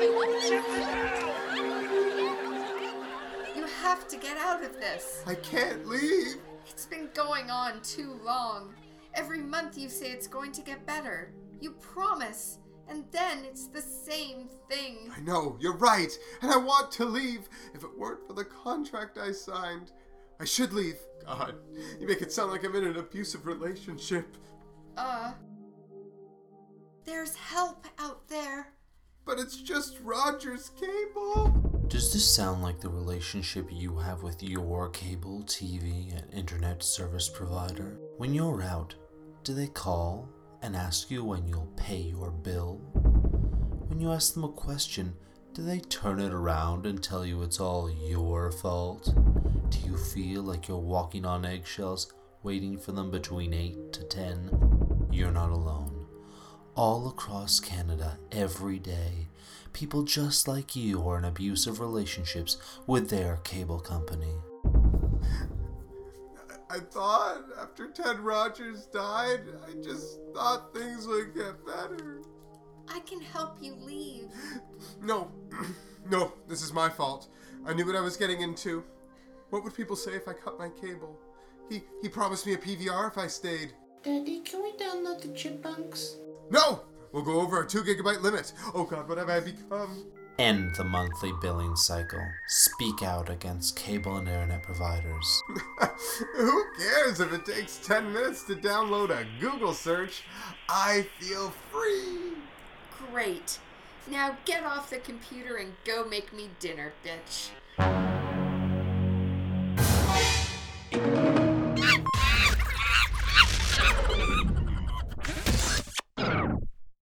You have to get out of this. I can't leave. It's been going on too long. Every month you say it's going to get better. You promise, and then it's the same thing. I know, you're right, and I want to leave. If it weren't for the contract I signed, I should leave. God, you make it sound like I'm in an abusive relationship. Uh. There's help out there. But it's just Rogers Cable. Does this sound like the relationship you have with your cable, TV, and internet service provider? When you're out, do they call and ask you when you'll pay your bill? When you ask them a question, do they turn it around and tell you it's all your fault? Do you feel like you're walking on eggshells, waiting for them between 8 to 10? You're not alone. All across Canada, every day, people just like you are in abusive relationships with their cable company. I thought after Ted Rogers died, I just thought things would get better. I can help you leave. No, no, this is my fault. I knew what I was getting into. What would people say if I cut my cable? He he promised me a PVR if I stayed. Daddy, can we download the chipmunks? No! We'll go over our two gigabyte limit. Oh god, what have I become? End the monthly billing cycle. Speak out against cable and internet providers. Who cares if it takes 10 minutes to download a Google search? I feel free. Great. Now get off the computer and go make me dinner, bitch.